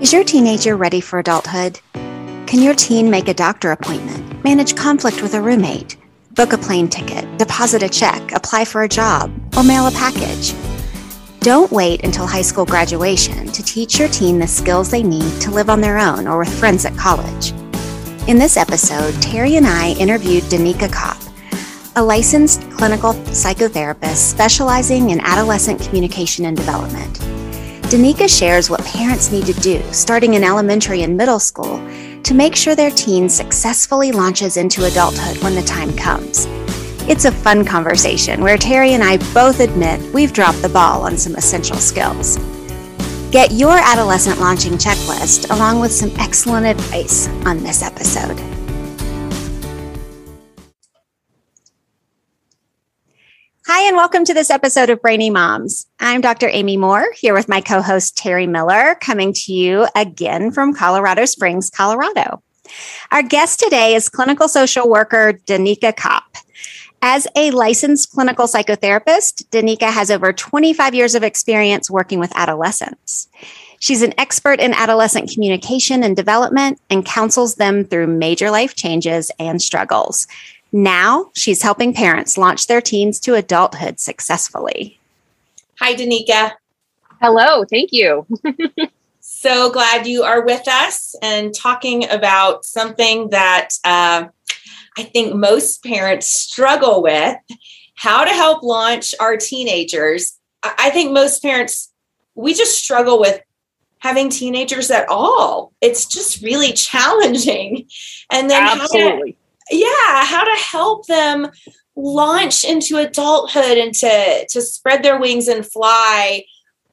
Is your teenager ready for adulthood? Can your teen make a doctor appointment, manage conflict with a roommate, book a plane ticket, deposit a check, apply for a job, or mail a package? Don't wait until high school graduation to teach your teen the skills they need to live on their own or with friends at college. In this episode, Terry and I interviewed Danica Kopp, a licensed clinical psychotherapist specializing in adolescent communication and development. Danica shares what parents need to do starting in elementary and middle school to make sure their teen successfully launches into adulthood when the time comes. It's a fun conversation where Terry and I both admit we've dropped the ball on some essential skills. Get your adolescent launching checklist along with some excellent advice on this episode. Hi, and welcome to this episode of Brainy Moms. I'm Dr. Amy Moore here with my co host Terry Miller, coming to you again from Colorado Springs, Colorado. Our guest today is clinical social worker Danica Kopp. As a licensed clinical psychotherapist, Danica has over 25 years of experience working with adolescents. She's an expert in adolescent communication and development and counsels them through major life changes and struggles. Now she's helping parents launch their teens to adulthood successfully. Hi, Danica. Hello, thank you. so glad you are with us and talking about something that uh, I think most parents struggle with how to help launch our teenagers. I think most parents, we just struggle with having teenagers at all. It's just really challenging. And then, absolutely yeah how to help them launch into adulthood and to to spread their wings and fly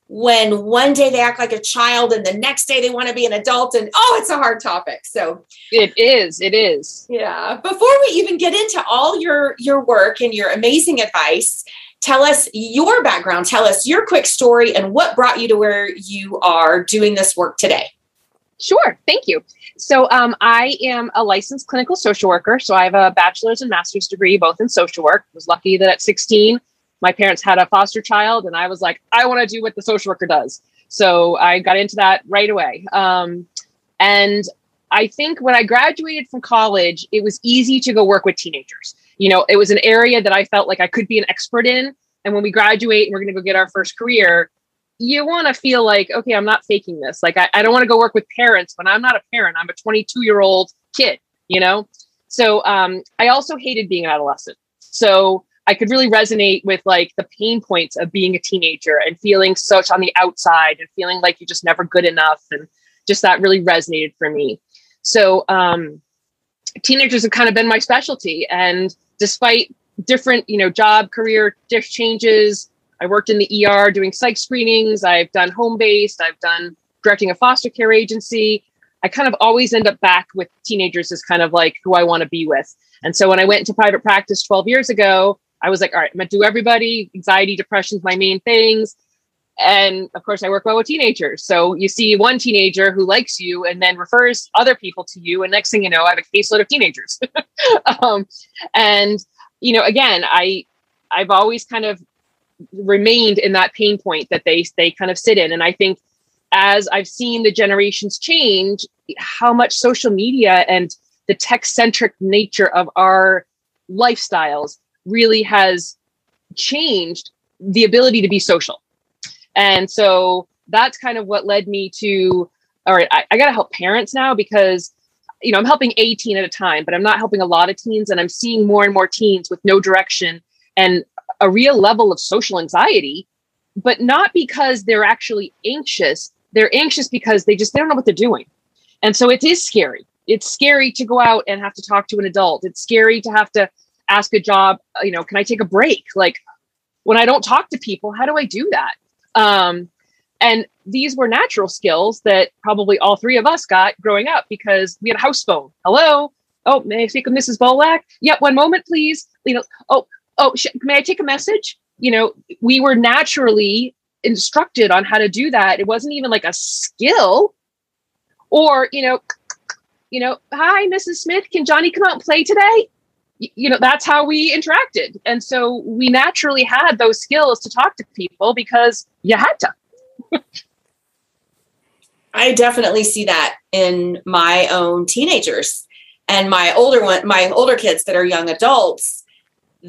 when one day they act like a child and the next day they want to be an adult and oh it's a hard topic so. It is it is. Yeah before we even get into all your your work and your amazing advice tell us your background tell us your quick story and what brought you to where you are doing this work today Sure. Thank you. So, um, I am a licensed clinical social worker. So, I have a bachelor's and master's degree both in social work. Was lucky that at 16, my parents had a foster child, and I was like, I want to do what the social worker does. So, I got into that right away. Um, and I think when I graduated from college, it was easy to go work with teenagers. You know, it was an area that I felt like I could be an expert in. And when we graduate and we're going to go get our first career, you want to feel like, okay, I'm not faking this. Like, I, I don't want to go work with parents when I'm not a parent. I'm a 22 year old kid, you know? So um, I also hated being an adolescent. So I could really resonate with like the pain points of being a teenager and feeling such on the outside and feeling like you're just never good enough. And just that really resonated for me. So um, teenagers have kind of been my specialty. And despite different, you know, job, career changes, I worked in the ER doing psych screenings. I've done home based. I've done directing a foster care agency. I kind of always end up back with teenagers as kind of like who I want to be with. And so when I went into private practice 12 years ago, I was like, all right, I'm going to do everybody. Anxiety, depression is my main things. And of course, I work well with teenagers. So you see one teenager who likes you and then refers other people to you. And next thing you know, I have a caseload of teenagers. um, and, you know, again, I, I've always kind of remained in that pain point that they they kind of sit in. And i think as i've seen the generations change how much social media and the tech centric nature of our lifestyles really has changed the ability to be social. And so that's kind of what led me to all right i, I got to help parents now because you know i'm helping a teen at a time but i'm not helping a lot of teens. And i'm seeing more and more teens with no direction and a real level of social anxiety, but not because they're actually anxious. They're anxious because they just they don't know what they're doing. And so it is scary. It's scary to go out and have to talk to an adult. It's scary to have to ask a job, you know, can I take a break? Like when I don't talk to people, how do I do that? Um, and these were natural skills that probably all three of us got growing up because we had a house phone. Hello. Oh, may I speak with Mrs. Bolak? Yeah, one moment, please. You know, oh, oh, sh- may I take a message? You know, we were naturally instructed on how to do that. It wasn't even like a skill or, you know, you know, hi, Mrs. Smith, can Johnny come out and play today? you know that's how we interacted and so we naturally had those skills to talk to people because you had to I definitely see that in my own teenagers and my older one, my older kids that are young adults.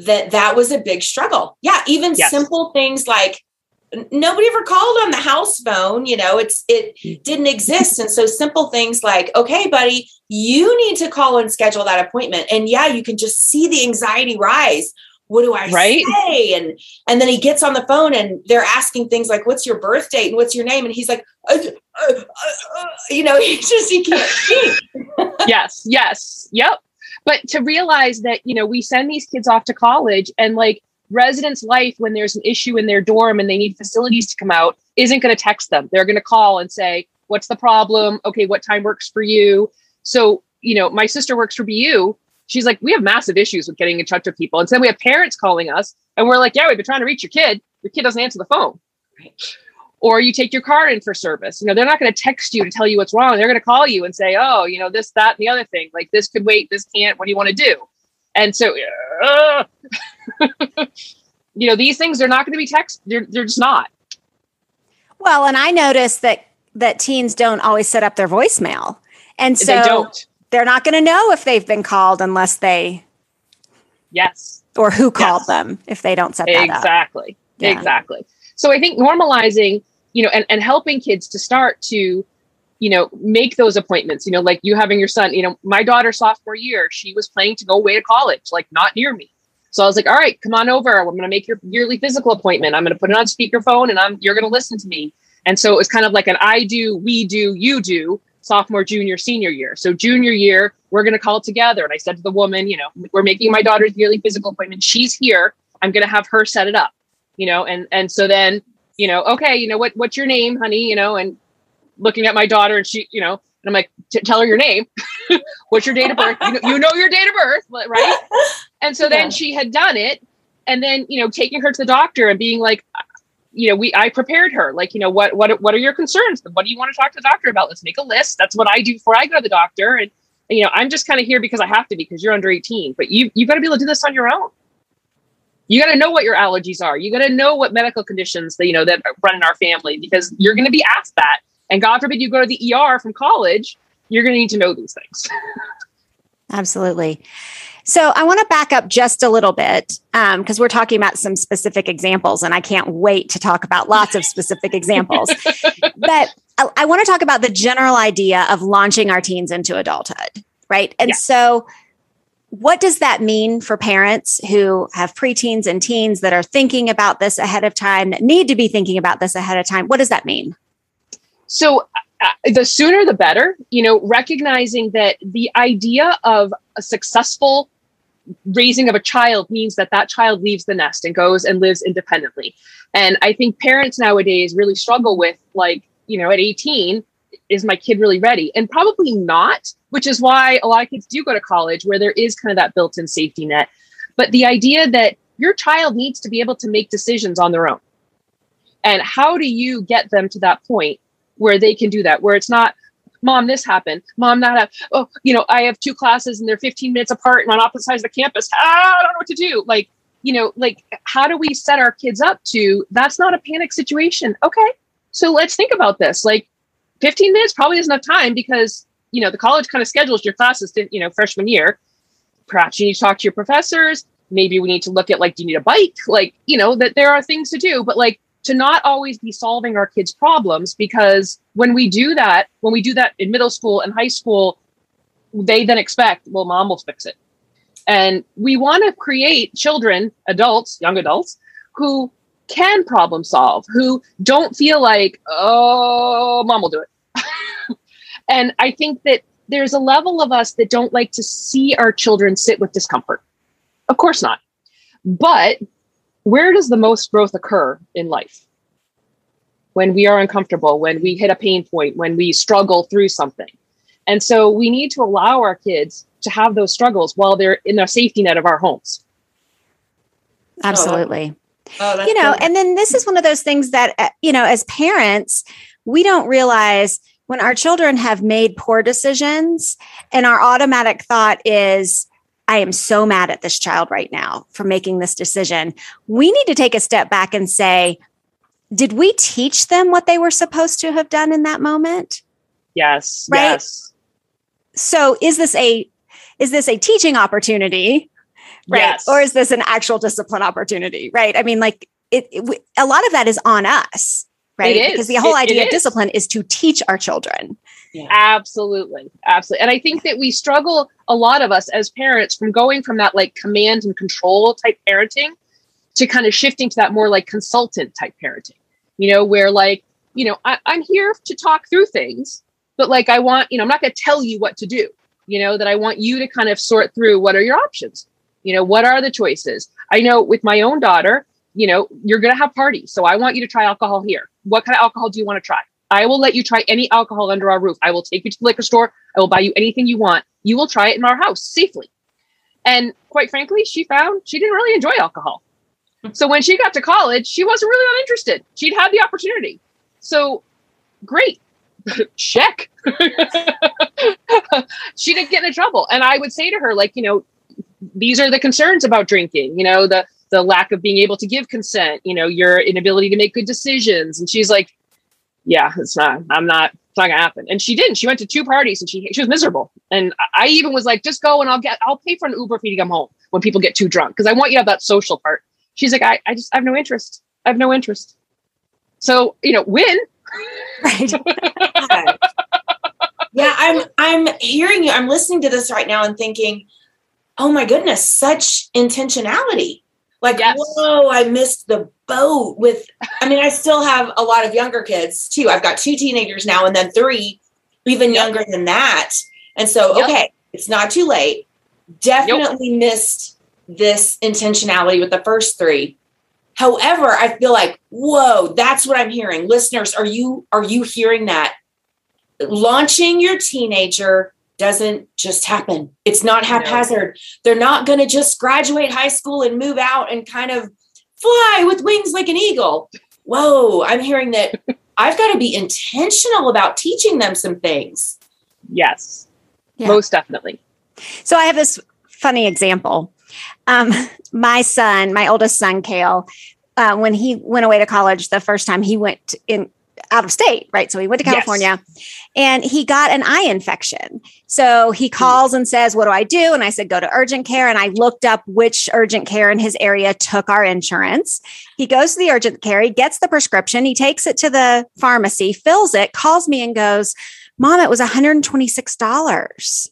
That that was a big struggle. Yeah, even yes. simple things like nobody ever called on the house phone you know it's it mm. didn't exist and so simple things like okay buddy you need to call and schedule that appointment and yeah you can just see the anxiety rise what do I right? say? And and then he gets on the phone and they're asking things like, "What's your birth date and what's your name?" And he's like, uh, uh, uh, uh you know, he just he can't speak. yes, yes, yep. But to realize that you know we send these kids off to college and like residents' life when there's an issue in their dorm and they need facilities to come out isn't going to text them. They're going to call and say, "What's the problem? Okay, what time works for you?" So you know, my sister works for BU she's like, we have massive issues with getting in touch with people. And so we have parents calling us and we're like, yeah, we've been trying to reach your kid. Your kid doesn't answer the phone. Or you take your car in for service. You know, they're not going to text you to tell you what's wrong. They're going to call you and say, oh, you know, this, that, and the other thing. Like this could wait, this can't. What do you want to do? And so, uh, you know, these things they're not going to be text. They're, they're just not. Well, and I noticed that that teens don't always set up their voicemail. And so they don't they're not going to know if they've been called unless they yes or who called yes. them if they don't set that up. exactly yeah. exactly so i think normalizing you know and, and helping kids to start to you know make those appointments you know like you having your son you know my daughter sophomore year she was planning to go away to college like not near me so i was like all right come on over i'm going to make your yearly physical appointment i'm going to put it on speakerphone and i'm you're going to listen to me and so it was kind of like an i do we do you do sophomore, junior, senior year. So junior year, we're going to call together. And I said to the woman, you know, we're making my daughter's yearly physical appointment. She's here. I'm going to have her set it up, you know, and, and so then, you know, okay, you know, what, what's your name, honey? You know, and looking at my daughter and she, you know, and I'm like, tell her your name. what's your date of birth? You know, you know, your date of birth, right? And so then yeah. she had done it. And then, you know, taking her to the doctor and being like, you know, we I prepared her. Like, you know, what what what are your concerns? What do you want to talk to the doctor about? Let's make a list. That's what I do before I go to the doctor. And you know, I'm just kind of here because I have to be because you're under 18. But you you got to be able to do this on your own. You got to know what your allergies are. You got to know what medical conditions that you know that run in our family because you're going to be asked that. And God forbid you go to the ER from college, you're going to need to know these things. Absolutely. So I want to back up just a little bit because um, we're talking about some specific examples, and I can't wait to talk about lots of specific examples. But I, I want to talk about the general idea of launching our teens into adulthood, right? And yeah. so, what does that mean for parents who have preteens and teens that are thinking about this ahead of time, that need to be thinking about this ahead of time? What does that mean? So, uh, the sooner the better, you know, recognizing that the idea of a successful raising of a child means that that child leaves the nest and goes and lives independently. And I think parents nowadays really struggle with like, you know, at 18, is my kid really ready? And probably not, which is why a lot of kids do go to college where there is kind of that built in safety net. But the idea that your child needs to be able to make decisions on their own. And how do you get them to that point where they can do that, where it's not, mom, this happened. Mom, that, happened. oh, you know, I have two classes and they're 15 minutes apart and on opposite sides of the campus. Ah, I don't know what to do. Like, you know, like how do we set our kids up to that's not a panic situation? Okay. So let's think about this. Like 15 minutes probably isn't enough time because, you know, the college kind of schedules your classes, to, you know, freshman year. Perhaps you need to talk to your professors. Maybe we need to look at like, do you need a bike? Like, you know, that there are things to do, but like to not always be solving our kids' problems because when we do that, when we do that in middle school and high school, they then expect, well, mom will fix it. And we want to create children, adults, young adults, who can problem solve, who don't feel like, oh, mom will do it. And I think that there's a level of us that don't like to see our children sit with discomfort. Of course not. But where does the most growth occur in life? When we are uncomfortable, when we hit a pain point, when we struggle through something. And so we need to allow our kids to have those struggles while they're in the safety net of our homes. Absolutely. Oh, you know, good. and then this is one of those things that, uh, you know, as parents, we don't realize when our children have made poor decisions and our automatic thought is, I am so mad at this child right now for making this decision. We need to take a step back and say, did we teach them what they were supposed to have done in that moment? Yes. Right? Yes. So is this a is this a teaching opportunity? Right. Yes. Or is this an actual discipline opportunity? Right. I mean, like it, it a lot of that is on us. Right. It is. Because the whole It- it idea of discipline is to teach our children. Absolutely. Absolutely. And I think that we struggle, a lot of us as parents, from going from that like command and control type parenting to kind of shifting to that more like consultant type parenting, you know, where like, you know, I, I'm here to talk through things, but like I want, you know, I'm not going to tell you what to do, you know, that I want you to kind of sort through what are your options, you know, what are the choices. I know with my own daughter, you know, you're going to have parties. So I want you to try alcohol here. What kind of alcohol do you want to try? I will let you try any alcohol under our roof. I will take you to the liquor store. I will buy you anything you want. You will try it in our house safely. And quite frankly, she found she didn't really enjoy alcohol. So when she got to college, she wasn't really that interested. She'd had the opportunity. So great. Check. she didn't get into trouble. And I would say to her, like, you know, these are the concerns about drinking, you know, the the lack of being able to give consent, you know, your inability to make good decisions. And she's like, yeah, it's not, I'm not, it's not gonna happen. And she didn't. She went to two parties and she she was miserable. And I even was like, just go and I'll get, I'll pay for an Uber for you to come home when people get too drunk because I want you to have that social part. She's like, I, I just I have no interest. I have no interest. So you know, win. Right. yeah, I'm I'm hearing you. I'm listening to this right now and thinking, oh my goodness, such intentionality. Like, Yes. whoa, I missed the boat with I mean, I still have a lot of younger kids too. I've got two teenagers now and then three even Yep. younger than that. And so, Yep. okay, it's not too late. Definitely missed this intentionality with the first three. However, I feel like, whoa, that's what I'm hearing. Listeners, are you are you hearing that? Launching your teenager doesn't just happen. It's not haphazard. They're not going to just graduate high school and move out and kind of fly with wings like an eagle. Whoa, I'm hearing that I've got to be intentional about teaching them some things. Yes, Yeah. most definitely. So I have this funny example. Um, my son, my oldest son, Kale, uh, when he went away to college the first time, he went in out of state, right? So he went to Yes. California and he got an eye infection. So he hmm. calls and says, What do I do? And I said, Go to urgent care. And I looked up which urgent care in his area took our insurance. He goes to the urgent care, he gets the prescription, he takes it to the pharmacy, fills it, calls me and goes, Mom, it was $126.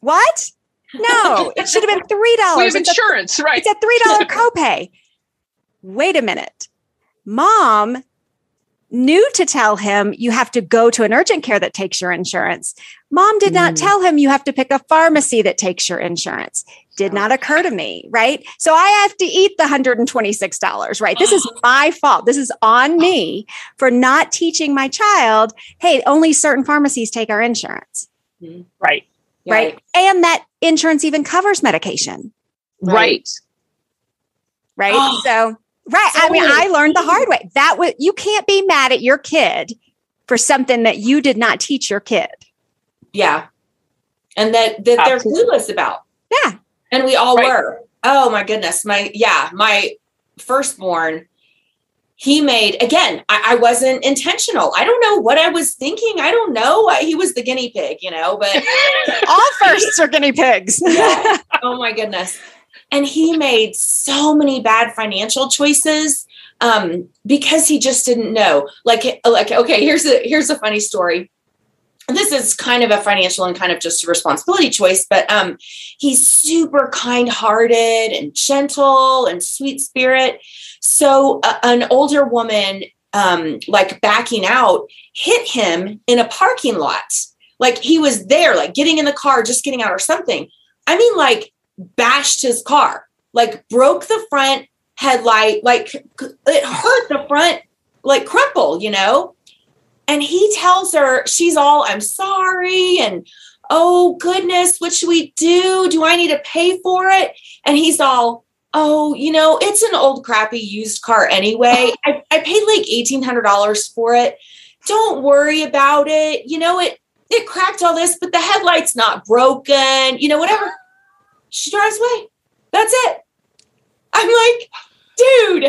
What? No, it should have been $3. We have insurance, right? It's a three dollar copay. Wait a minute. Mom knew to tell him you have to go to an urgent care that takes your insurance. Mom did not Mm. tell him you have to pick a pharmacy that takes your insurance. Did not occur to me, right? So I have to eat the $126, right? This is my fault. This is on me for not teaching my child, hey, only certain pharmacies take our insurance, Right. right? And that insurance even covers medication. Right. right? Oh, so, right. I mean, totally. I learned the hard way. That was you can't be mad at your kid for something that you did not teach your kid. Yeah. And that, that they're clueless about. Yeah. And we all Right. were. Oh my goodness. My, yeah, my firstborn, he made, again, I, I wasn't intentional. I don't know what I was thinking. I don't know. I, he was the guinea pig, you know, but All firsts are guinea pigs. Yeah. oh my goodness. And he made so many bad financial choices um, because he just didn't know. Like, like, okay, here's a here's a funny story. This is kind of a financial and kind of just a responsibility choice, but um, he's super kind-hearted and gentle and sweet spirit. So uh, an older woman, um, like backing out, hit him in a parking lot. Like he was there, like getting in the car, just getting out or something. I mean, like bashed his car, like broke the front headlight, like it hurt the front, like crumple, you know? And he tells her, she's all, I'm sorry. And oh goodness, what should we do? Do I need to pay for it? And he's all, oh, you know, it's an old crappy used car anyway. I, I paid like $1,800 for it. Don't worry about it. You know, it, it cracked all this, but the headlight's not broken, you know, whatever. She drives away. That's it. I'm like, dude.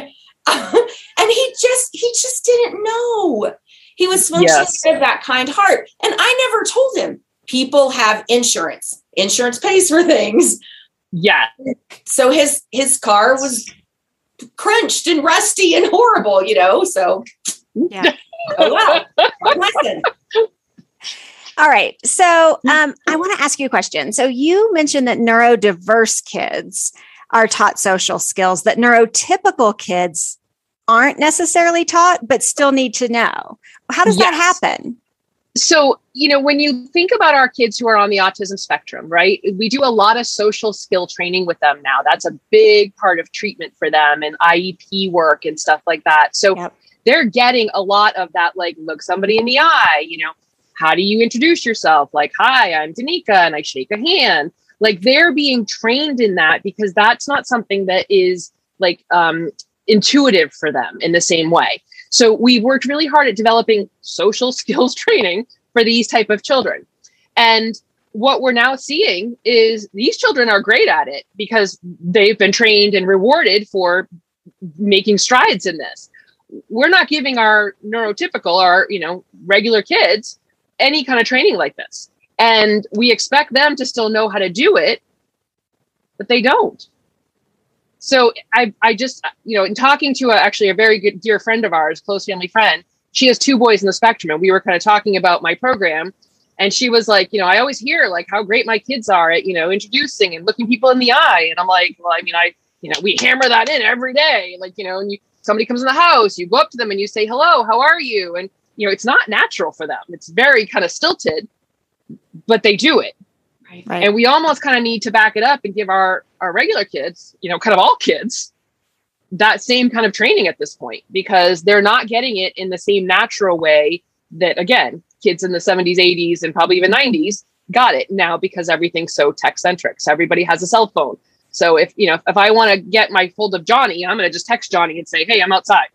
and he just, he just didn't know. He was functioning yes. of that kind heart. And I never told him people have insurance. Insurance pays for things. Yeah. So his his car was crunched and rusty and horrible, you know. So yeah. oh wow. Lesson. All right. So um, I want to ask you a question. So you mentioned that neurodiverse kids are taught social skills that neurotypical kids aren't necessarily taught, but still need to know. How does yes. that happen? So, you know, when you think about our kids who are on the autism spectrum, right, we do a lot of social skill training with them now. That's a big part of treatment for them and IEP work and stuff like that. So, yep. they're getting a lot of that, like, look somebody in the eye, you know, how do you introduce yourself? Like, hi, I'm Danica, and I shake a hand. Like, they're being trained in that because that's not something that is like um, intuitive for them in the same way. So we've worked really hard at developing social skills training for these type of children. And what we're now seeing is these children are great at it because they've been trained and rewarded for making strides in this. We're not giving our neurotypical, our, you know, regular kids any kind of training like this. And we expect them to still know how to do it, but they don't. So I, I just, you know, in talking to a, actually a very good dear friend of ours, close family friend, she has two boys in the spectrum, and we were kind of talking about my program. And she was like, you know, I always hear like how great my kids are at, you know, introducing and looking people in the eye. And I'm like, well, I mean, I, you know, we hammer that in every day. Like, you know, and you somebody comes in the house, you go up to them and you say, hello, how are you? And you know, it's not natural for them. It's very kind of stilted, but they do it. Right. right. And we almost kind of need to back it up and give our our regular kids, you know, kind of all kids, that same kind of training at this point because they're not getting it in the same natural way that again, kids in the 70s, 80s, and probably even 90s got it now because everything's so tech centric. So everybody has a cell phone. So if you know, if I want to get my hold of Johnny, I'm going to just text Johnny and say, "Hey, I'm outside."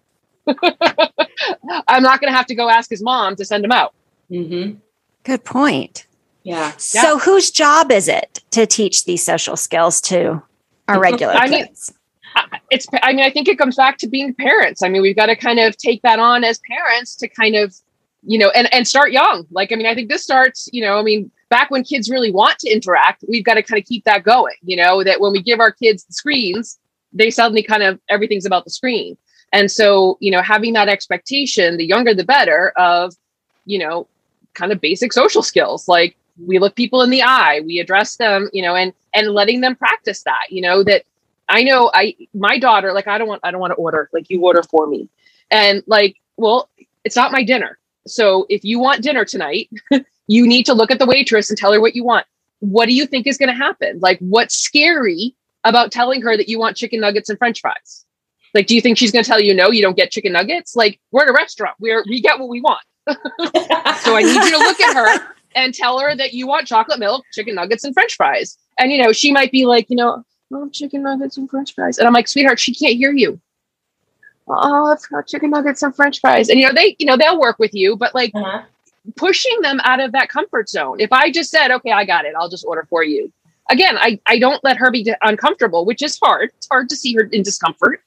I'm not going to have to go ask his mom to send him out. Mm-hmm. Good point. Yeah. So, yeah. whose job is it to teach these social skills to our regular I kids? Mean, it's. I mean, I think it comes back to being parents. I mean, we've got to kind of take that on as parents to kind of, you know, and and start young. Like, I mean, I think this starts. You know, I mean, back when kids really want to interact, we've got to kind of keep that going. You know, that when we give our kids the screens, they suddenly kind of everything's about the screen. And so, you know, having that expectation, the younger the better, of, you know, kind of basic social skills like we look people in the eye, we address them, you know, and and letting them practice that, you know, that I know I my daughter, like I don't want I don't want to order, like you order for me. And like, well, it's not my dinner. So if you want dinner tonight, you need to look at the waitress and tell her what you want. What do you think is going to happen? Like, what's scary about telling her that you want chicken nuggets and french fries? Like, do you think she's going to tell you no, you don't get chicken nuggets? Like, we're at a restaurant. We're we get what we want. so I need you to look at her and tell her that you want chocolate milk, chicken nuggets, and French fries. And you know, she might be like, you know, oh, chicken nuggets and French fries. And I'm like, sweetheart, she can't hear you. Oh, I've got chicken nuggets and French fries. And you know, they, you know, they'll work with you, but like uh-huh. pushing them out of that comfort zone. If I just said, okay, I got it, I'll just order for you. Again, I, I don't let her be uncomfortable, which is hard. It's hard to see her in discomfort.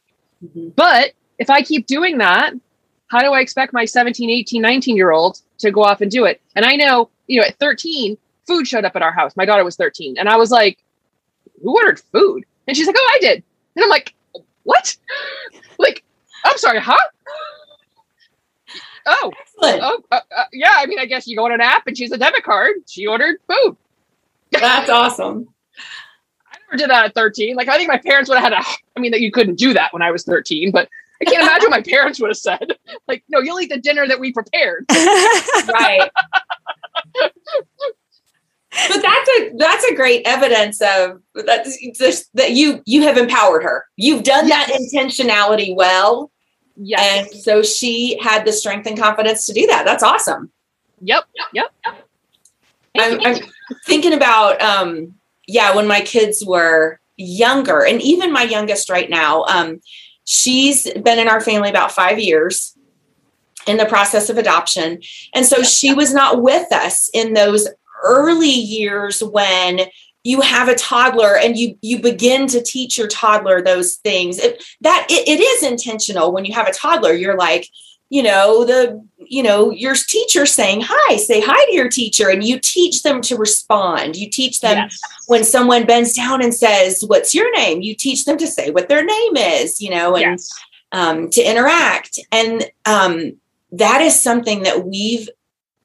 Mm-hmm. But if I keep doing that, how do I expect my 17, 18, 19 year old to go off and do it? And I know, you know, at 13, food showed up at our house. My daughter was 13. And I was like, who ordered food? And she's like, oh, I did. And I'm like, what? like, I'm sorry, huh? Oh, oh uh, uh, yeah. I mean, I guess you go on an app and she's a debit card. She ordered food. That's awesome. I never did that at 13. Like, I think my parents would have had a, I mean, that you couldn't do that when I was 13, but I can't imagine what my parents would have said. Like, no, you'll eat the dinner that we prepared. right. but that's a that's a great evidence of that that you you have empowered her. You've done yes. that intentionality well. Yes. And so she had the strength and confidence to do that. That's awesome. Yep. Yep. yep. I'm, I'm thinking about um yeah, when my kids were younger, and even my youngest right now, um, she's been in our family about five years in the process of adoption. And so she was not with us in those early years when you have a toddler and you you begin to teach your toddler those things it, that it, it is intentional when you have a toddler you're like you know the you know your teacher saying hi say hi to your teacher and you teach them to respond you teach them yes. when someone bends down and says what's your name you teach them to say what their name is you know and yes. um, to interact and um, that is something that we've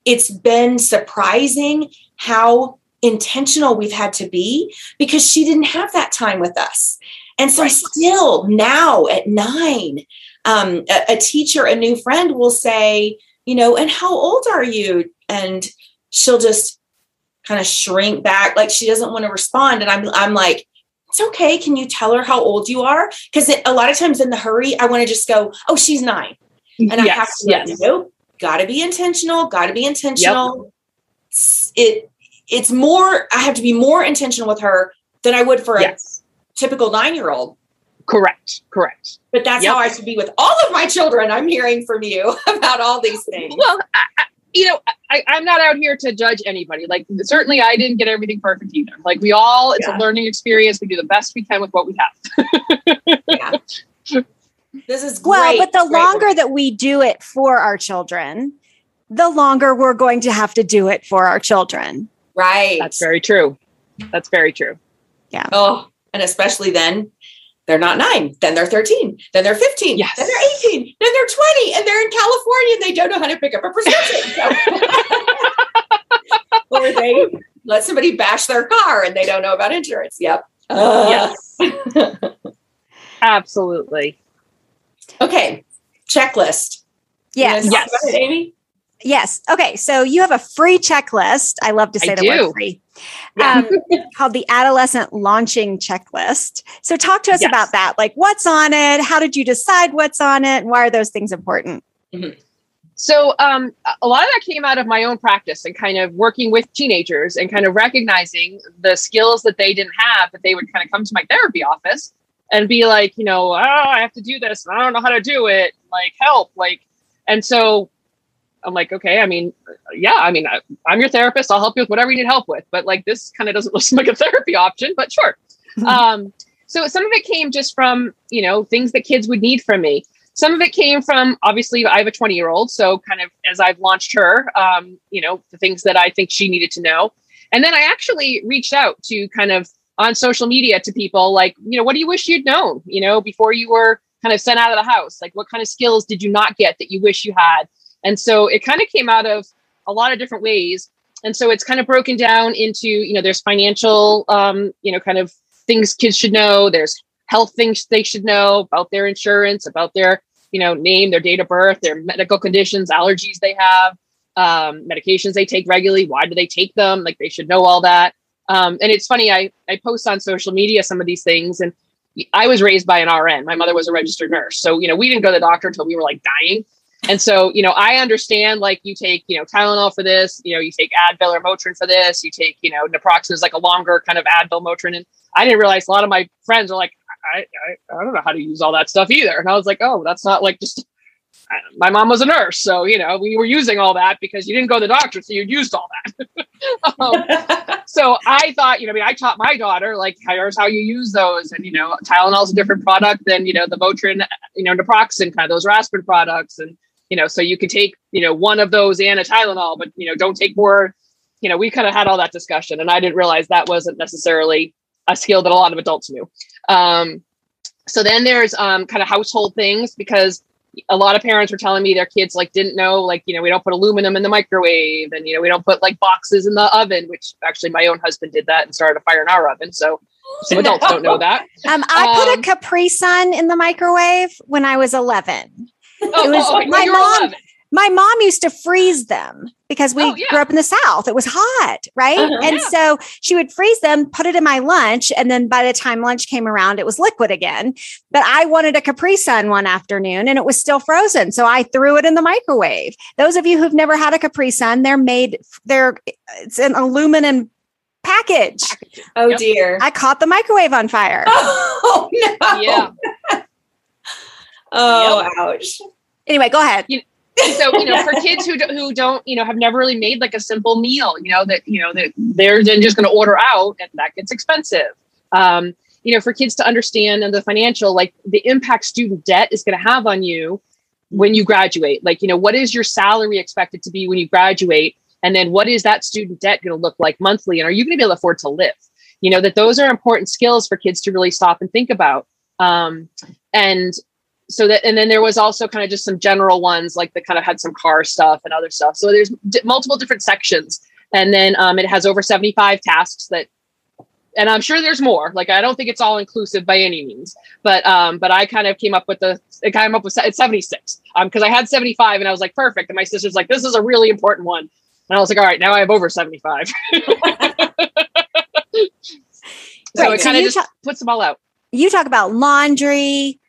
it's been surprising how intentional we've had to be because she didn't have that time with us and so right. still now at nine um, a, a teacher, a new friend will say, you know, and how old are you? And she'll just kind of shrink back, like she doesn't want to respond. And I'm, I'm like, it's okay. Can you tell her how old you are? Because a lot of times in the hurry, I want to just go, oh, she's nine. And yes, I have to yes. know, gotta be intentional, gotta be intentional. Yep. It it's more, I have to be more intentional with her than I would for yes. a typical nine year old. Correct. Correct. But that's yep. how I should be with all of my children. I'm hearing from you about all these things. Well, I, you know, I, am not out here to judge anybody. Like, certainly, I didn't get everything perfect either. Like, we all, it's yeah. a learning experience. We do the best we can with what we have. yeah. This is great. Well, but the great longer that we do it for our children, the longer we're going to have to do it for our children. Right. That's very true. That's very true. Yeah. Oh, and especially then they're not nine, then they're 13, then they're 15, yes. then they're 18, then they're 20, and they're in California and they don't know how to pick up a prescription. So. or they let somebody bash their car and they don't know about insurance. Yep. Uh. Yes. Absolutely. Okay. Checklist. Yes. Yes. It, Amy? Yes. Okay. So you have a free checklist. I love to say I the do. word free. Um, called the adolescent launching checklist. So talk to us yes. about that. Like what's on it? How did you decide what's on it? And why are those things important? Mm-hmm. So um, a lot of that came out of my own practice and kind of working with teenagers and kind of recognizing the skills that they didn't have that they would kind of come to my therapy office and be like, you know, oh, I have to do this. I don't know how to do it. Like help. Like, and so I'm like, okay, I mean, yeah, I mean, I, am your therapist. I'll help you with whatever you need help with. But like, this kind of doesn't look like a therapy option, but sure. um, so some of it came just from, you know, things that kids would need from me. Some of it came from obviously I have a 20 year old. So kind of as I've launched her, um, you know, the things that I think she needed to know. And then I actually reached out to kind of on social media to people like, you know, what do you wish you'd known, you know, before you were kind of sent out of the house? Like, what kind of skills did you not get that you wish you had? And so it kind of came out of a lot of different ways. And so it's kind of broken down into, you know, there's financial, um, you know, kind of things kids should know. There's health things they should know about their insurance, about their, you know, name, their date of birth, their medical conditions, allergies they have, um, medications they take regularly. Why do they take them? Like they should know all that. Um, and it's funny, I, I post on social media some of these things and I was raised by an RN. My mother was a registered nurse. So, you know, we didn't go to the doctor until we were like dying. And so, you know, I understand like you take, you know, Tylenol for this, you know, you take Advil or Motrin for this, you take, you know, naproxen is like a longer kind of Advil Motrin. And I didn't realize a lot of my friends are like, I, I, I don't know how to use all that stuff either. And I was like, oh, that's not like just, my mom was a nurse. So, you know, we were using all that because you didn't go to the doctor. So you'd used all that. um, so I thought, you know, I mean, I taught my daughter, like, here's how you use those. And, you know, Tylenol is a different product than, you know, the Motrin, you know, naproxen, kind of those aspirin products. And, you know, so you can take, you know, one of those and a Tylenol, but, you know, don't take more, you know, we kind of had all that discussion and I didn't realize that wasn't necessarily a skill that a lot of adults knew. Um, so then there's um, kind of household things because a lot of parents were telling me their kids like didn't know like you know we don't put aluminum in the microwave and you know we don't put like boxes in the oven which actually my own husband did that and started a fire in our oven so some adults don't know that. Um, i put a um, capri sun in the microwave when i was 11 Oh, it was oh, my mom. My mom used to freeze them because we oh, yeah. grew up in the South. It was hot, right? Uh-huh, and yeah. so she would freeze them, put it in my lunch, and then by the time lunch came around, it was liquid again. But I wanted a Capri Sun one afternoon, and it was still frozen, so I threw it in the microwave. Those of you who've never had a Capri Sun, they're made. They're it's an aluminum package. Oh yep. dear! I caught the microwave on fire. Oh no! Yeah. Oh, yep. ouch. Anyway, go ahead. You, so you know, for kids who do, who don't you know have never really made like a simple meal, you know that you know that they're then just going to order out, and that gets expensive. Um, you know, for kids to understand and the financial like the impact student debt is going to have on you. when you graduate? Like, you know, what is your salary expected to be when you graduate? And then what is that student debt going to look like monthly? And are you going to be able to afford to live? You know, that those are important skills for kids to really stop and think about. Um, and so that, and then there was also kind of just some general ones like that kind of had some car stuff and other stuff. So there's d- multiple different sections. And then um, it has over 75 tasks that and I'm sure there's more. Like I don't think it's all inclusive by any means, but um, but I kind of came up with the it came up with it's 76 um because I had 75 and I was like perfect, and my sister's like this is a really important one, and I was like all right now I have over 75. so right, it kind of just ta- puts them all out. You talk about laundry,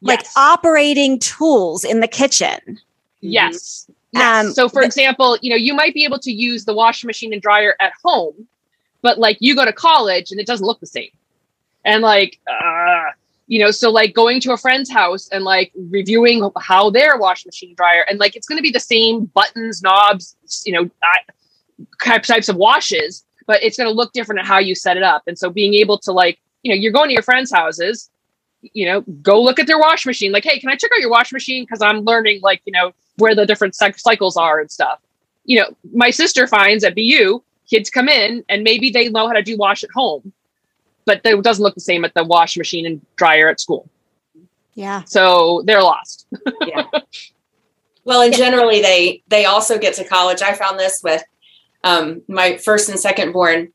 like yes. operating tools in the kitchen. Yes. Yes. Um, so, for example, you know, you might be able to use the washing machine and dryer at home, but like you go to college and it doesn't look the same. And like, uh, you know, so like going to a friend's house and like reviewing how their washing machine dryer and like it's going to be the same buttons, knobs, you know, types of washes, but it's going to look different at how you set it up. And so being able to like, you know, you're going to your friends' houses, you know, go look at their wash machine. Like, hey, can I check out your wash machine? Because I'm learning like, you know, where the different cycles are and stuff. You know, my sister finds at BU kids come in and maybe they know how to do wash at home, but it doesn't look the same at the wash machine and dryer at school. Yeah. So they're lost. yeah. Well, and generally they they also get to college. I found this with um, my first and second born.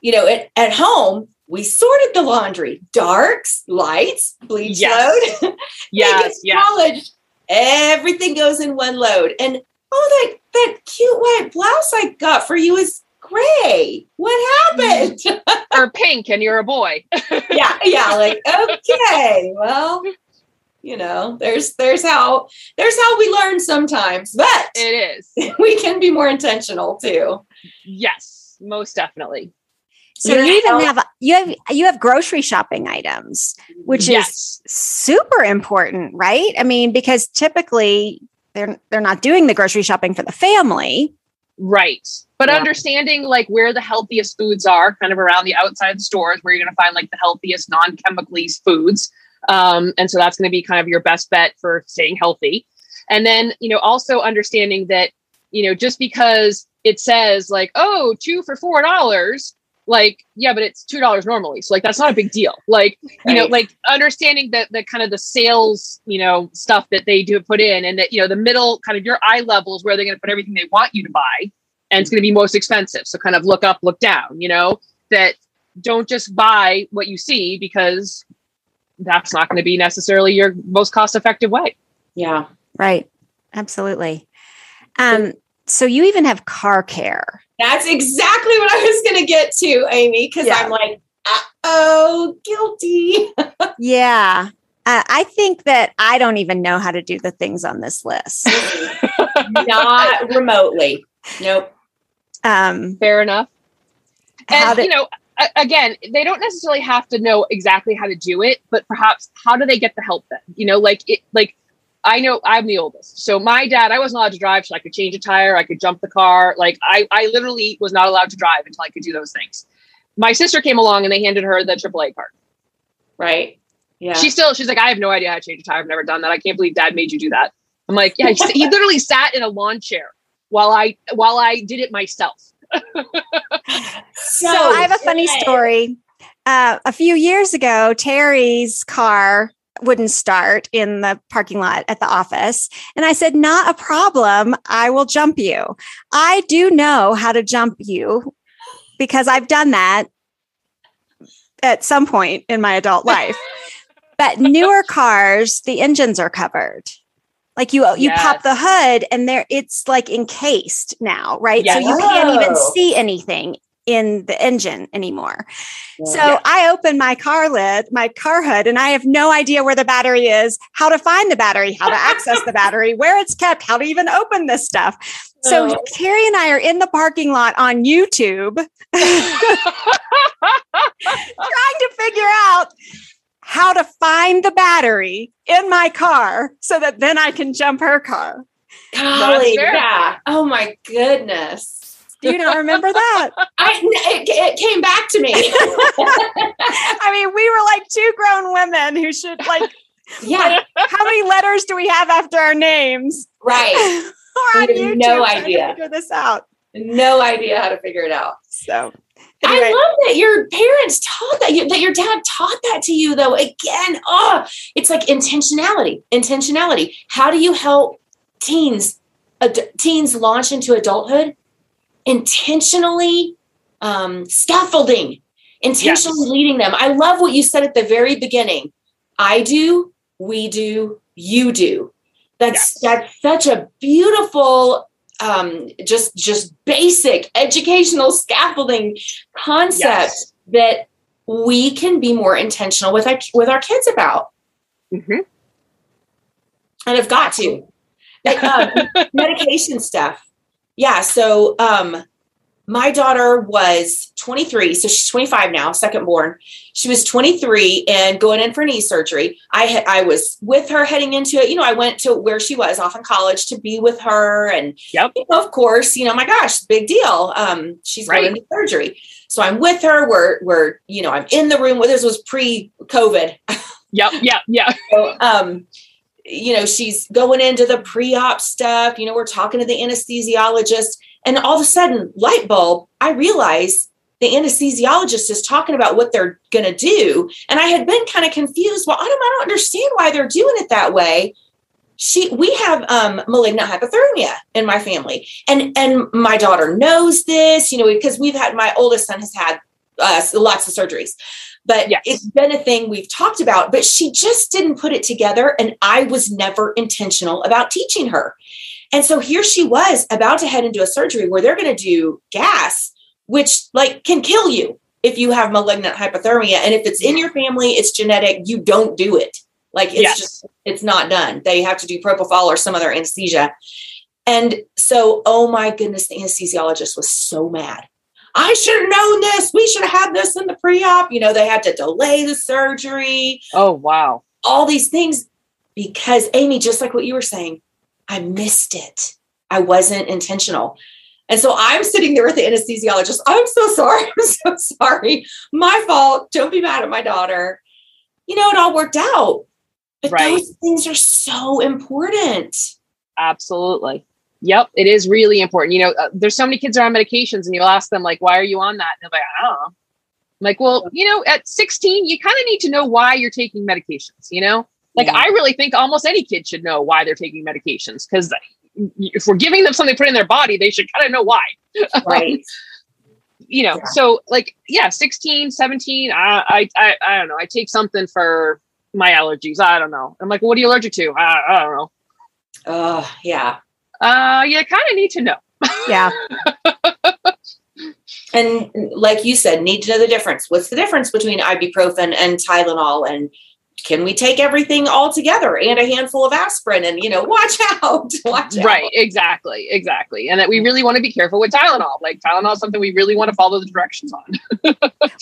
You know, at, at home we sorted the laundry: darks, lights, bleach yes. load. yes, yes. College, everything goes in one load, and oh, that that cute white blouse I got for you is gray. What happened? Mm. or pink, and you're a boy. yeah, yeah. Like, okay, well, you know, there's there's how there's how we learn sometimes, but it is. We can be more intentional too. Yes, most definitely. So you even have you have you have grocery shopping items, which yes. is super important, right? I mean, because typically they're they're not doing the grocery shopping for the family. Right. But yeah. understanding like where the healthiest foods are, kind of around the outside stores where you're going to find like the healthiest non-chemically foods. Um, and so that's going to be kind of your best bet for staying healthy. And then, you know, also understanding that, you know, just because it says like, oh, two for four dollars, like, yeah, but it's two dollars normally. So like that's not a big deal. Like, you right. know, like understanding that the kind of the sales, you know, stuff that they do put in and that, you know, the middle kind of your eye level is where they're going to put everything they want you to buy and it's going to be most expensive. So kind of look up, look down, you know, that don't just buy what you see because that's not going to be necessarily your most cost effective way. Yeah. Right. Absolutely. Um, so you even have car care. That's exactly what I was going to get to, Amy, because yeah. I'm like, oh, guilty. yeah. Uh, I think that I don't even know how to do the things on this list. Not remotely. Nope. Um, Fair enough. And, you know, again, they don't necessarily have to know exactly how to do it, but perhaps how do they get the help then? You know, like it, like I know I'm the oldest. So my dad, I wasn't allowed to drive, so I could change a tire, I could jump the car. Like I, I literally was not allowed to drive until I could do those things. My sister came along and they handed her the AAA card. Right. Yeah. She still, she's like, I have no idea how to change a tire. I've never done that. I can't believe dad made you do that. I'm like, yeah, he, he literally sat in a lawn chair while I while I did it myself. so, I have a funny story. Uh, a few years ago, Terry's car wouldn't start in the parking lot at the office. And I said, Not a problem. I will jump you. I do know how to jump you because I've done that at some point in my adult life. but newer cars, the engines are covered. Like you you yes. pop the hood and there it's like encased now, right? Yes. So you can't even see anything in the engine anymore. Yeah. So I open my car lid, my car hood, and I have no idea where the battery is, how to find the battery, how to access the battery, where it's kept, how to even open this stuff. So oh. Terry and I are in the parking lot on YouTube trying to figure out how to find the battery in my car so that then I can jump her car. Golly, yeah. Oh my goodness. Do you not remember that? I it, it came back to me. I mean, we were like two grown women who should like Yeah. How many letters do we have after our names? Right. We're on YouTube no idea. Figure this out. No idea how to figure it out. So I love that your parents taught that you, that your dad taught that to you though. Again, oh, it's like intentionality. Intentionality. How do you help teens ad- teens launch into adulthood? Intentionally um, scaffolding, intentionally Yes. leading them. I love what you said at the very beginning. I do, we do, you do. That's Yes. that's such a beautiful um, just just basic educational scaffolding concept Yes. that we can be more intentional with our with our kids about Mm-hmm. and have got to Like, um, medication stuff yeah so um my daughter was 23 so she's 25 now second born she was 23 and going in for knee surgery i had i was with her heading into it you know i went to where she was off in college to be with her and Yep. you know, of course you know my gosh big deal um she's Right. going into surgery so i'm with her we're we're you know i'm in the room where this was pre-covid Yep. Yep. Yeah. so, um, you know, she's going into the pre-op stuff. You know, we're talking to the anesthesiologist, and all of a sudden, light bulb. I realize the anesthesiologist is talking about what they're going to do, and I had been kind of confused. Well, I don't, I don't understand why they're doing it that way. She, we have um, malignant hyperthermia in my family, and and my daughter knows this. You know, because we've had my oldest son has had uh, lots of surgeries but Yes. it's been a thing we've talked about but she just didn't put it together and i was never intentional about teaching her. And so here she was about to head into a surgery where they're going to do gas which like can kill you if you have malignant hyperthermia. And if it's in your family it's genetic you don't do it. Like it's Yes. just it's not done. They have to do propofol or some other anesthesia. And so oh my goodness the anesthesiologist was so mad I should have known this. We should have had this in the pre-op. You know, they had to delay the surgery, Oh wow. all these things because Amy, just like what you were saying, I missed it. I wasn't intentional. And so I'm sitting there with the anesthesiologist. I'm so sorry. I'm so sorry. My fault. Don't be mad at my daughter. You know, it all worked out. But Right. those things are so important. Absolutely. Yep, it is really important. You know, uh, there's so many kids are on medications, and you'll ask them like, "Why are you on that?" And they're like, "I don't know." I'm like, well, you know, at 16, you kind of need to know why you're taking medications. You know, like Yeah. I really think almost any kid should know why they're taking medications because if we're giving them something to put in their body, they should kind of know why. Right. you know Yeah. so like yeah 16 17 I, I i i don't know i take something for my allergies i don't know i'm like what are you allergic to i, I don't know Oh, yeah. Uh you kind of need to know yeah. And like you said, need to know the difference. What's the difference between ibuprofen and Tylenol? And can we take everything all together and a handful of aspirin? And you know, watch out, watch out. right exactly exactly and that we really want to be careful with tylenol like tylenol is something we really want to follow the directions on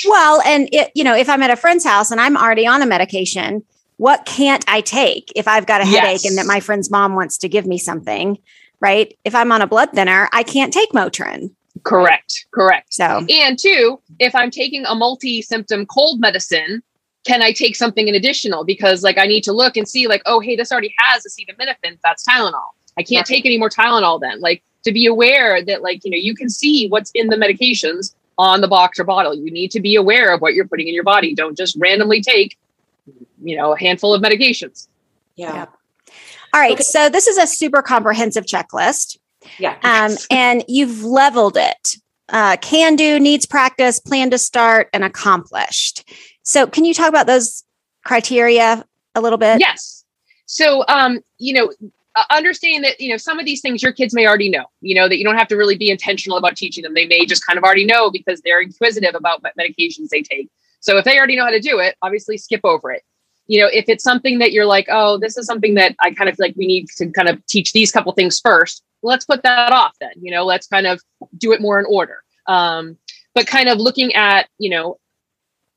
Well, and it, you know, if I'm at a friend's house and I'm already on a medication, what can't I take if I've got a headache and that my friend's mom wants to give me something, right? If I'm on a blood thinner, I can't take Motrin. correct correct So, and two if i'm taking a multi-symptom cold medicine can i take something in additional because like i need to look and see like oh hey this already has acetaminophen that's tylenol i can't Right. take any more tylenol then like to be aware that like you know you can see what's in the medications on the box or bottle you need to be aware of what you're putting in your body don't just randomly take you know a handful of medications Yeah. Yeah. All right. Okay. So, this is a super comprehensive checklist. Yeah. Um, and you've leveled it uh, can do, needs practice, plan to start, and accomplished. So, can you talk about those criteria a little bit? yes so um you know uh, understanding that you know some of these things your kids may already know you know that you don't have to really be intentional about teaching them they may just kind of already know because they're inquisitive about what medications they take so if they already know how to do it obviously skip over it you know if it's something that you're like oh this is something that i kind of like we need to kind of teach these couple things first let's put that off then you know let's kind of do it more in order. Um but kind of looking at you know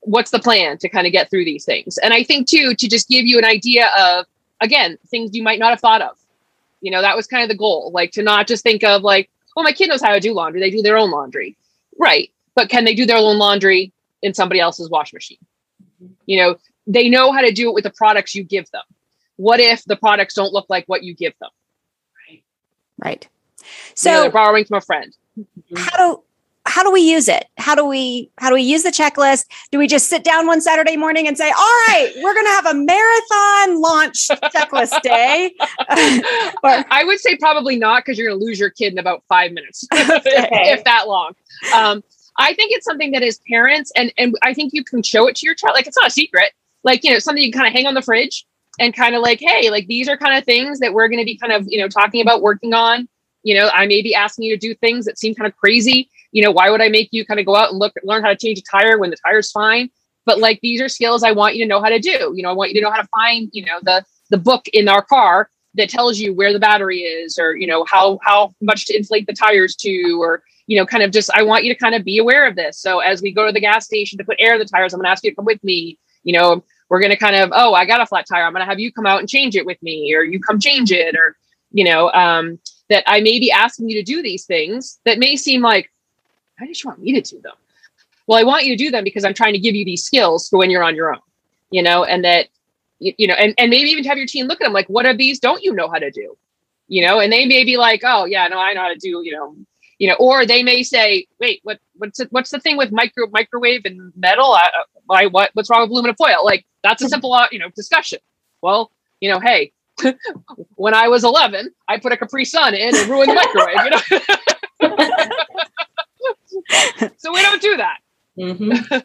what's the plan to kind of get through these things? And i think too to just give you an idea of again things you might not have thought of. You know that was kind of the goal like to not just think of like well my kid knows how to do laundry they do their own laundry. Right but can they do their own laundry in somebody else's wash machine? You know they know how to do it with the products you give them what if the products don't look like what you give them? Right. Right. So you know, they're borrowing from a friend. How do how do we use it? How do we how do we use the checklist? Do we just sit down one Saturday morning and say, "All right, we're going to have a marathon launch checklist day"? or, I would say probably not because you're going to lose your kid in about five minutes, if, if, that long. Um, I think it's something that as parents, and and I think you can show it to your child. Like it's not a secret. Like you know, something you kind of hang on the fridge and kind of like, hey, like these are kind of things that we're going to be kind of you know talking about working on. You know, I may be asking you to do things that seem kind of crazy you know, why would I make you kind of go out and look, learn how to change a tire when the tire's fine? But like, these are skills I want you to know how to do. You know, I want you to know how to find, you know, the, the book in our car that tells you where the battery is or, you know, how, how much to inflate the tires to, or, you know, kind of just, I want you to kind of be aware of this. So as we go to the gas station to put air in the tires, I'm going to ask you to come with me. You know, we're going to kind of, oh, I got a flat tire. I'm going to have you come out and change it with me, or you come change it, or, you know, um, that I may be asking you to do these things that may seem like, why did you want me to do them? Well, I want you to do them because I'm trying to give you these skills for when you're on your own, you know, and that, you, you know, and, and maybe even have your team look at them like, what of these don't you know how to do? You know, and they may be like, oh yeah, no, I know how to do, you know, you know, or they may say, wait, what, what's what's the thing with micro microwave and metal? I, I, what, what's wrong with aluminum foil? Like that's a simple, uh, you know, discussion. Well, you know, hey, when I was 11, I put a Capri Sun in and ruined the microwave. You know, so we don't do that. Mm-hmm.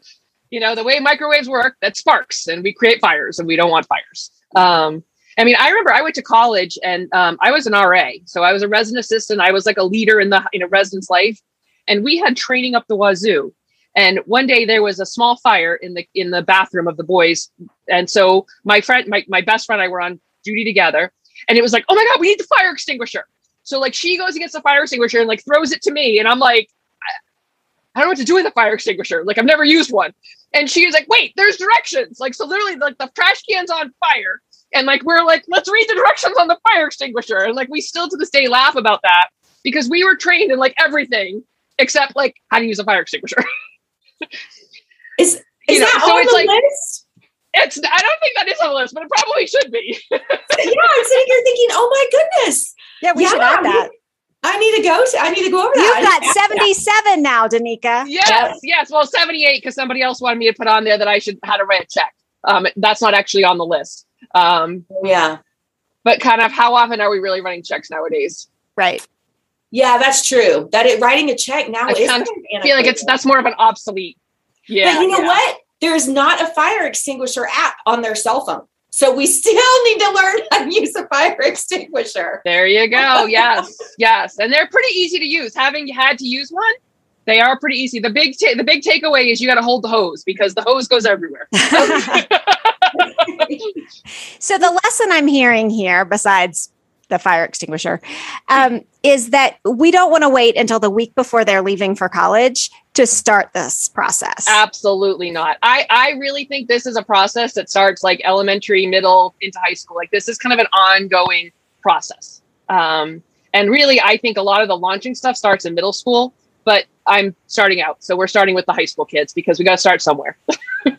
you know, the way microwaves work, that sparks and we create fires and we don't want fires. Um, I mean, I remember I went to college and um, I was an RA. So I was a resident assistant. I was like a leader in the you know resident's life. And we had training up the wazoo. And one day there was a small fire in the in the bathroom of the boys. And so my friend, my, my best friend, I were on duty together. And it was like, oh my God, we need the fire extinguisher. So like she goes against the fire extinguisher and like throws it to me. And I'm like, I don't know what to do with a fire extinguisher. Like I've never used one. And she was like, wait, there's directions. Like, so literally like the trash can's on fire. And like, we're like, let's read the directions on the fire extinguisher. And like, we still to this day laugh about that because we were trained in like everything except like how to use a fire extinguisher. is is you know, that so on it's the like, list? It's I don't think that is on the list, but it probably should be. yeah, I'm sitting here thinking, oh my goodness. Yeah, we yeah, should add that. I need to go. To, I need to go over that. You've got 77 now, Danica. Yes, yes. Well, 78 because somebody else wanted me to put on there that I should how to write a check. Um, that's not actually on the list. Um, yeah. But kind of how often are we really running checks nowadays? Right. Yeah, that's true. That it writing a check now I is kind of feel like it's that's more of an obsolete. Yeah. But you know yeah. what? There's not a fire extinguisher app on their cell phone. So we still need to learn how to use a fire extinguisher. There you go. Yes, yes, and they're pretty easy to use. Having had to use one, they are pretty easy. The big ta- the big takeaway is you got to hold the hose because the hose goes everywhere. so the lesson I'm hearing here, besides the fire extinguisher, um, is that we don't want to wait until the week before they're leaving for college to start this process. Absolutely not. I, I really think this is a process that starts like elementary, middle, into high school. Like this is kind of an ongoing process. Um, and really, I think a lot of the launching stuff starts in middle school, but I'm starting out. So we're starting with the high school kids because we got to start somewhere.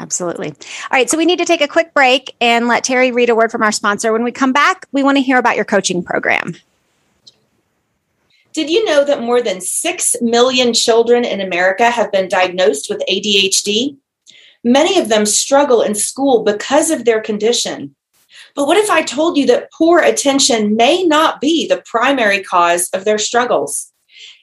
Absolutely. All right. So we need to take a quick break and let Terry read a word from our sponsor. When we come back, we want to hear about your coaching program. Did you know that more than 6 million children in America have been diagnosed with ADHD? Many of them struggle in school because of their condition. But what if I told you that poor attention may not be the primary cause of their struggles?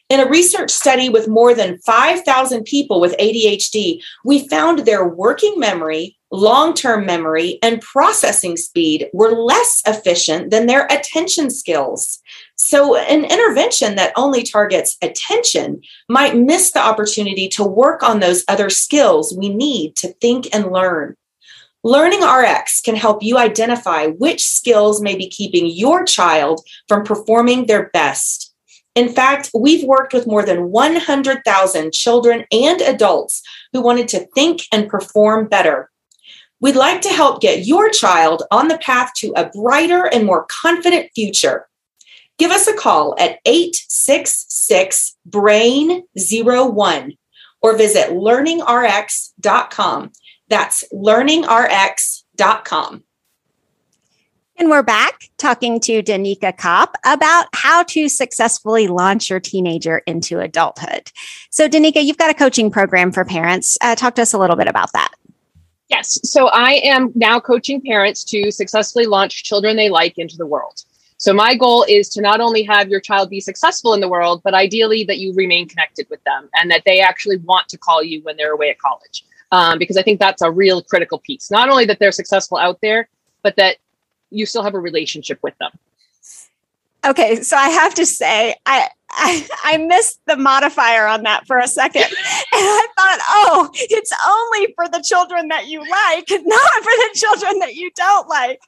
In a research study with more than 5,000 people with ADHD, we found their working memory, long term memory, and processing speed were less efficient than their attention skills. So, an intervention that only targets attention might miss the opportunity to work on those other skills we need to think and learn. LearningRx can help you identify which skills may be keeping your child from performing their best in fact, we've worked with more than 100,000 children and adults who wanted to think and perform better. We'd like to help get your child on the path to a brighter and more confident future. Give us a call at 866 BRAIN 01 or visit learningrx.com. That's learningrx.com. And we're back talking to Danica Kopp about how to successfully launch your teenager into adulthood. So, Danica, you've got a coaching program for parents. Uh, talk to us a little bit about that. Yes. So, I am now coaching parents to successfully launch children they like into the world. So, my goal is to not only have your child be successful in the world, but ideally that you remain connected with them and that they actually want to call you when they're away at college. Um, because I think that's a real critical piece. Not only that they're successful out there, but that you still have a relationship with them. Okay, so I have to say, I I, I missed the modifier on that for a second. And I thought, oh, it's only for the children that you like, not for the children that you don't like.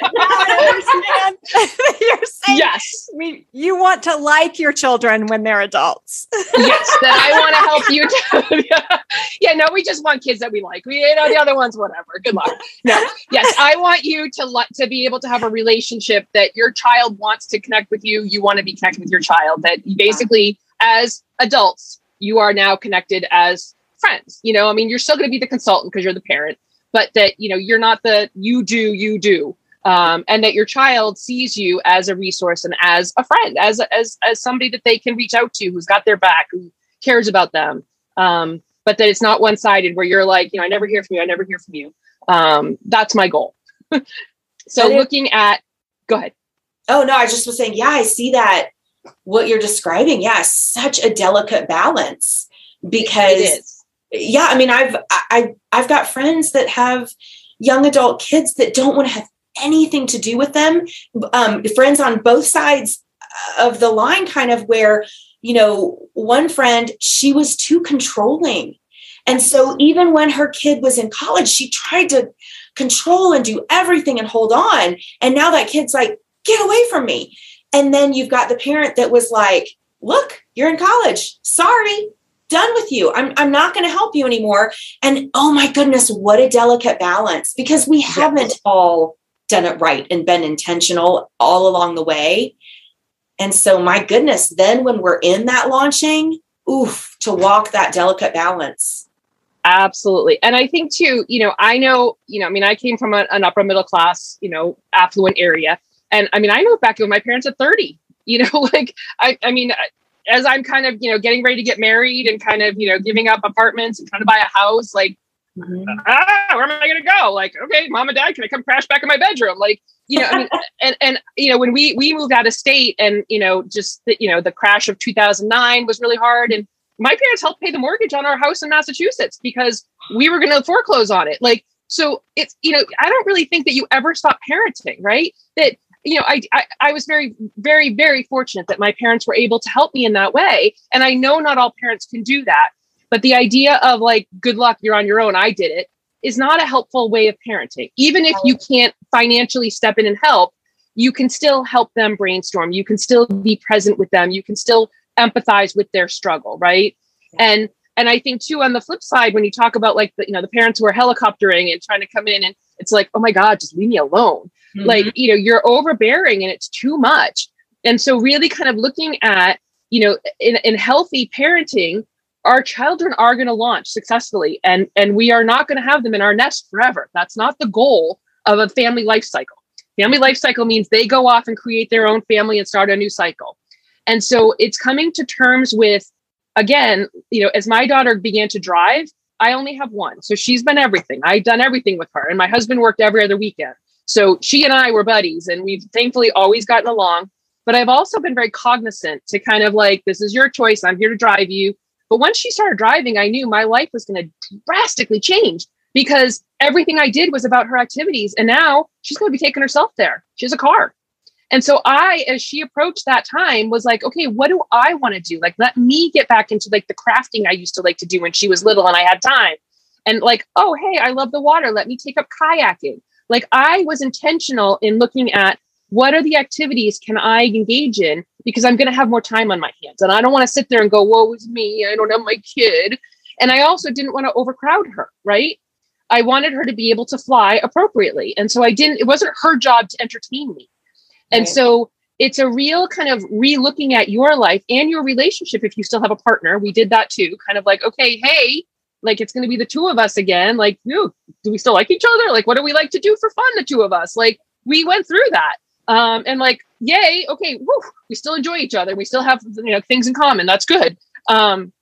But now I understand you're saying yes. We, you want to like your children when they're adults. yes, that I want to help you. To, yeah, no, we just want kids that we like. We, you know, the other ones, whatever. Good luck. No, yes, I want you to to be able to have a relationship that your child wants to connect with you. You want to be connected with your child. That basically, as adults, you are now connected as friends. You know, I mean, you're still going to be the consultant because you're the parent, but that, you know, you're not the you do, you do. Um, and that your child sees you as a resource and as a friend, as, as, as somebody that they can reach out to who's got their back, who cares about them. Um, but that it's not one sided where you're like, you know, I never hear from you. I never hear from you. Um, that's my goal. so looking at, go ahead. Oh, no, I just was saying, yeah, I see that what you're describing, yeah, such a delicate balance because yeah, I mean, I've I I've got friends that have young adult kids that don't want to have anything to do with them. Um, friends on both sides of the line, kind of where you know, one friend she was too controlling, and so even when her kid was in college, she tried to control and do everything and hold on. And now that kid's like, get away from me. And then you've got the parent that was like, look, you're in college. Sorry, done with you. I'm, I'm not going to help you anymore. And oh my goodness, what a delicate balance because we haven't all done it right and been intentional all along the way. And so, my goodness, then when we're in that launching, oof, to walk that delicate balance. Absolutely. And I think too, you know, I know, you know, I mean, I came from a, an upper middle class, you know, affluent area. And I mean, I know back when my parents at 30, you know, like, I, I mean, as I'm kind of, you know, getting ready to get married and kind of, you know, giving up apartments and trying to buy a house, like, mm-hmm. ah, where am I going to go? Like, okay, mom and dad, can I come crash back in my bedroom? Like, you know, I mean, and, and, you know, when we, we moved out of state and, you know, just, the, you know, the crash of 2009 was really hard. And my parents helped pay the mortgage on our house in Massachusetts because we were going to foreclose on it. Like, so it's, you know, I don't really think that you ever stop parenting, right? That you know, I, I, I was very, very, very fortunate that my parents were able to help me in that way. And I know not all parents can do that, but the idea of like, good luck, you're on your own, I did it, is not a helpful way of parenting. Even if you can't financially step in and help, you can still help them brainstorm. You can still be present with them. You can still empathize with their struggle, right? And and I think too on the flip side, when you talk about like the you know the parents who are helicoptering and trying to come in and it's like, oh my God, just leave me alone. Mm-hmm. Like, you know, you're overbearing and it's too much. And so, really kind of looking at, you know, in, in healthy parenting, our children are going to launch successfully and and we are not going to have them in our nest forever that's not the goal of a family life cycle family life cycle means they go off and create their own family and start a new cycle and so it's coming to terms with again you know as my daughter began to drive i only have one so she's been everything i've done everything with her and my husband worked every other weekend so she and I were buddies and we've thankfully always gotten along. But I've also been very cognizant to kind of like, this is your choice. I'm here to drive you. But once she started driving, I knew my life was going to drastically change because everything I did was about her activities. And now she's going to be taking herself there. She has a car. And so I, as she approached that time, was like, okay, what do I want to do? Like, let me get back into like the crafting I used to like to do when she was little and I had time. And like, oh, hey, I love the water. Let me take up kayaking. Like I was intentional in looking at what are the activities can I engage in because I'm going to have more time on my hands. And I don't want to sit there and go, woe is me. I don't have my kid. And I also didn't want to overcrowd her, right? I wanted her to be able to fly appropriately. And so I didn't, it wasn't her job to entertain me. And right. so it's a real kind of re-looking at your life and your relationship if you still have a partner. We did that too, kind of like, okay, hey, like it's going to be the two of us again like do we still like each other like what do we like to do for fun the two of us like we went through that. Um, and like, yay, okay, whew, we still enjoy each other. We still have you know things in common. That's good. Um,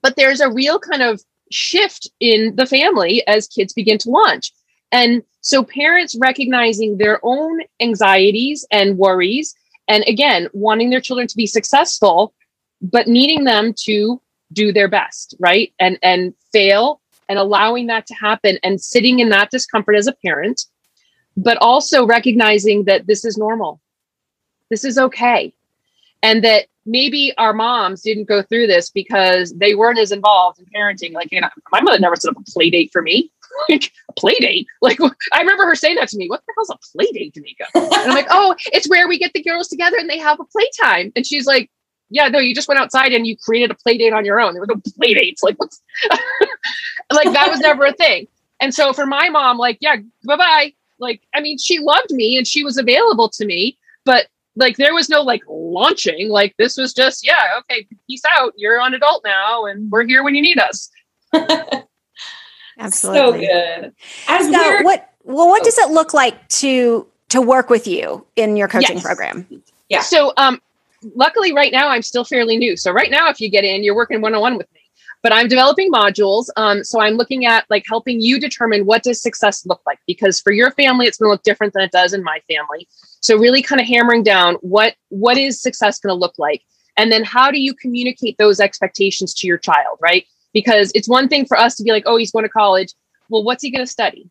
but there's a real kind of shift in the family as kids begin to launch. And so parents recognizing their own anxieties and worries, and again, wanting their children to be successful, but needing them to do their best, right? And and fail and allowing that to happen and sitting in that discomfort as a parent, but also recognizing that this is normal. This is okay. And that maybe our moms didn't go through this because they weren't as involved in parenting. Like, you know, my mother never set up a play date for me. like a play date. Like I remember her saying that to me. What the hell's a play date, Danica? And I'm like, oh, it's where we get the girls together and they have a playtime. And she's like, yeah, no, you just went outside and you created a play date on your own. There were no play dates. Like, what's like that was never a thing. And so for my mom, like, yeah, bye bye. Like, I mean, she loved me and she was available to me, but like there was no like launching. Like this was just, yeah, okay, peace out. You're an adult now and we're here when you need us. Absolutely. So good. As now, what well, what does it look like to to work with you in your coaching yes. program? Yeah. So um luckily right now I'm still fairly new. So right now if you get in, you're working one-on-one with me. But I'm developing modules. Um, so I'm looking at like helping you determine what does success look like because for your family it's going to look different than it does in my family. So really kind of hammering down what what is success going to look like, and then how do you communicate those expectations to your child, right? Because it's one thing for us to be like, oh, he's going to college. Well, what's he going to study?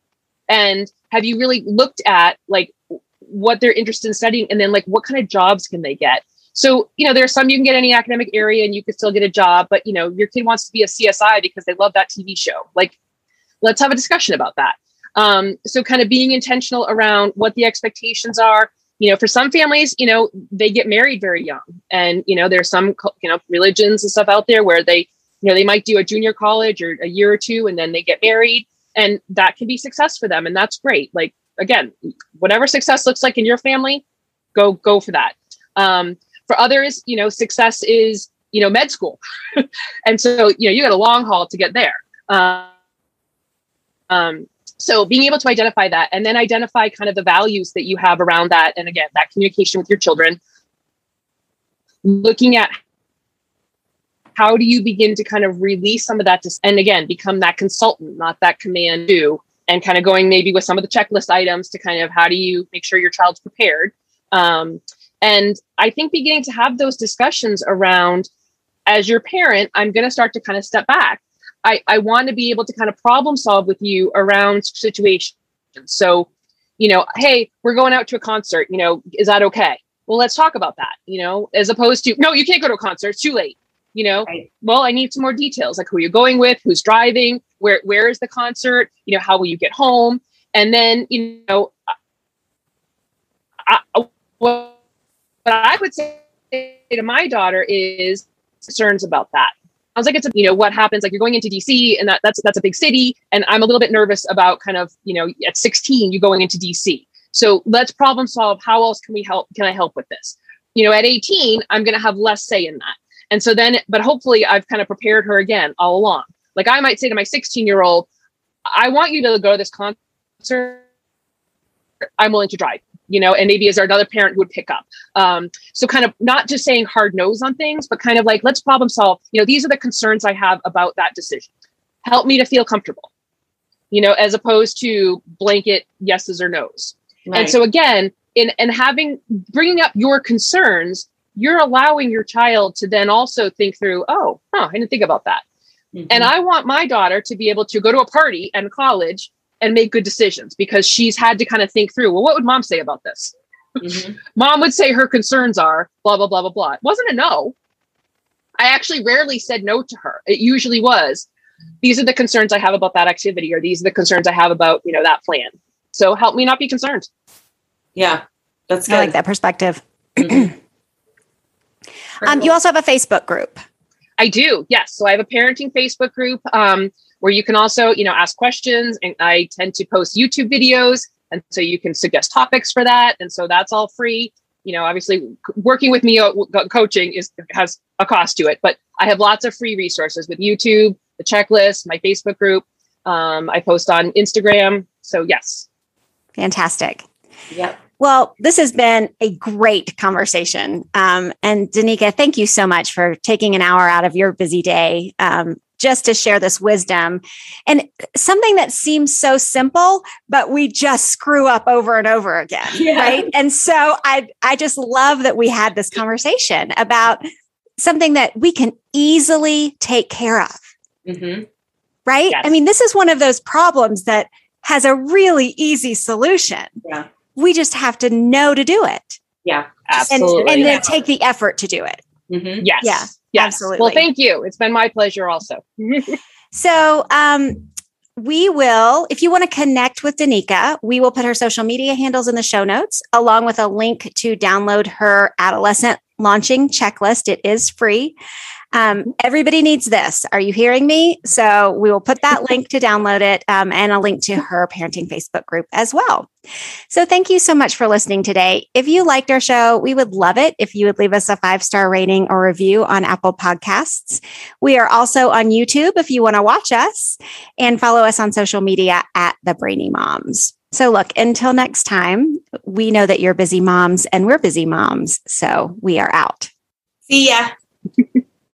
And have you really looked at like what they're interested in studying, and then like what kind of jobs can they get? So, you know, there's some you can get any academic area and you can still get a job, but you know, your kid wants to be a CSI because they love that TV show. Like, let's have a discussion about that. Um, so kind of being intentional around what the expectations are. You know, for some families, you know, they get married very young. And, you know, there's some, you know, religions and stuff out there where they, you know, they might do a junior college or a year or two and then they get married. And that can be success for them. And that's great. Like, again, whatever success looks like in your family, go, go for that. Um, for others, you know, success is, you know, med school. and so, you know, you got a long haul to get there. Uh, um, so being able to identify that and then identify kind of the values that you have around that. And again, that communication with your children, looking at how do you begin to kind of release some of that to, and again, become that consultant, not that command do, and kind of going maybe with some of the checklist items to kind of how do you make sure your child's prepared. Um, and I think beginning to have those discussions around, as your parent, I'm going to start to kind of step back. I, I want to be able to kind of problem solve with you around situations. So, you know, hey, we're going out to a concert. You know, is that okay? Well, let's talk about that. You know, as opposed to no, you can't go to a concert. It's too late. You know, right. well, I need some more details, like who you're going with, who's driving, where where is the concert? You know, how will you get home? And then, you know, I, what I would say to my daughter is concerns about that. I was like, it's a, you know, what happens? Like you're going into DC and that, that's, that's a big city. And I'm a little bit nervous about kind of, you know, at 16, you're going into DC. So let's problem solve. How else can we help? Can I help with this? You know, at 18, I'm going to have less say in that. And so then, but hopefully I've kind of prepared her again all along. Like I might say to my 16 year old, I want you to go to this concert. I'm willing to drive you know, and maybe is there another parent who would pick up? Um, so kind of not just saying hard nose on things, but kind of like, let's problem solve. You know, these are the concerns I have about that decision. Help me to feel comfortable, you know, as opposed to blanket yeses or nos. Right. And so again, in and having bringing up your concerns, you're allowing your child to then also think through, oh, oh, I didn't think about that. Mm-hmm. And I want my daughter to be able to go to a party and college and make good decisions because she's had to kind of think through, well, what would mom say about this? Mm-hmm. mom would say her concerns are blah, blah, blah, blah, blah. It wasn't a no. I actually rarely said no to her. It usually was, these are the concerns I have about that activity, or these are the concerns I have about, you know, that plan. So help me not be concerned. Yeah, that's good. I like that perspective. Mm-hmm. Um, you also have a Facebook group. I do, yes. So I have a parenting Facebook group. Um, where you can also, you know, ask questions. And I tend to post YouTube videos. And so you can suggest topics for that. And so that's all free. You know, obviously working with me uh, coaching is has a cost to it, but I have lots of free resources with YouTube, the checklist, my Facebook group. Um, I post on Instagram. So yes. Fantastic. Yep. Well, this has been a great conversation. Um, and Danica, thank you so much for taking an hour out of your busy day um, just to share this wisdom and something that seems so simple, but we just screw up over and over again. Yeah. Right. And so I, I just love that we had this conversation about something that we can easily take care of. Mm-hmm. Right. Yes. I mean, this is one of those problems that has a really easy solution. Yeah. We just have to know to do it. Yeah, absolutely. And, and then take the effort to do it. Mm-hmm. Yes. Yeah. Yes. Absolutely. Well, thank you. It's been my pleasure also. so, um, we will, if you want to connect with Danica, we will put her social media handles in the show notes, along with a link to download her adolescent launching checklist. It is free. Um, everybody needs this. Are you hearing me? So we will put that link to download it um, and a link to her parenting Facebook group as well. So thank you so much for listening today. If you liked our show, we would love it if you would leave us a five star rating or review on Apple Podcasts. We are also on YouTube if you want to watch us and follow us on social media at the Brainy Moms. So, look, until next time, we know that you're busy moms and we're busy moms. So, we are out. See ya.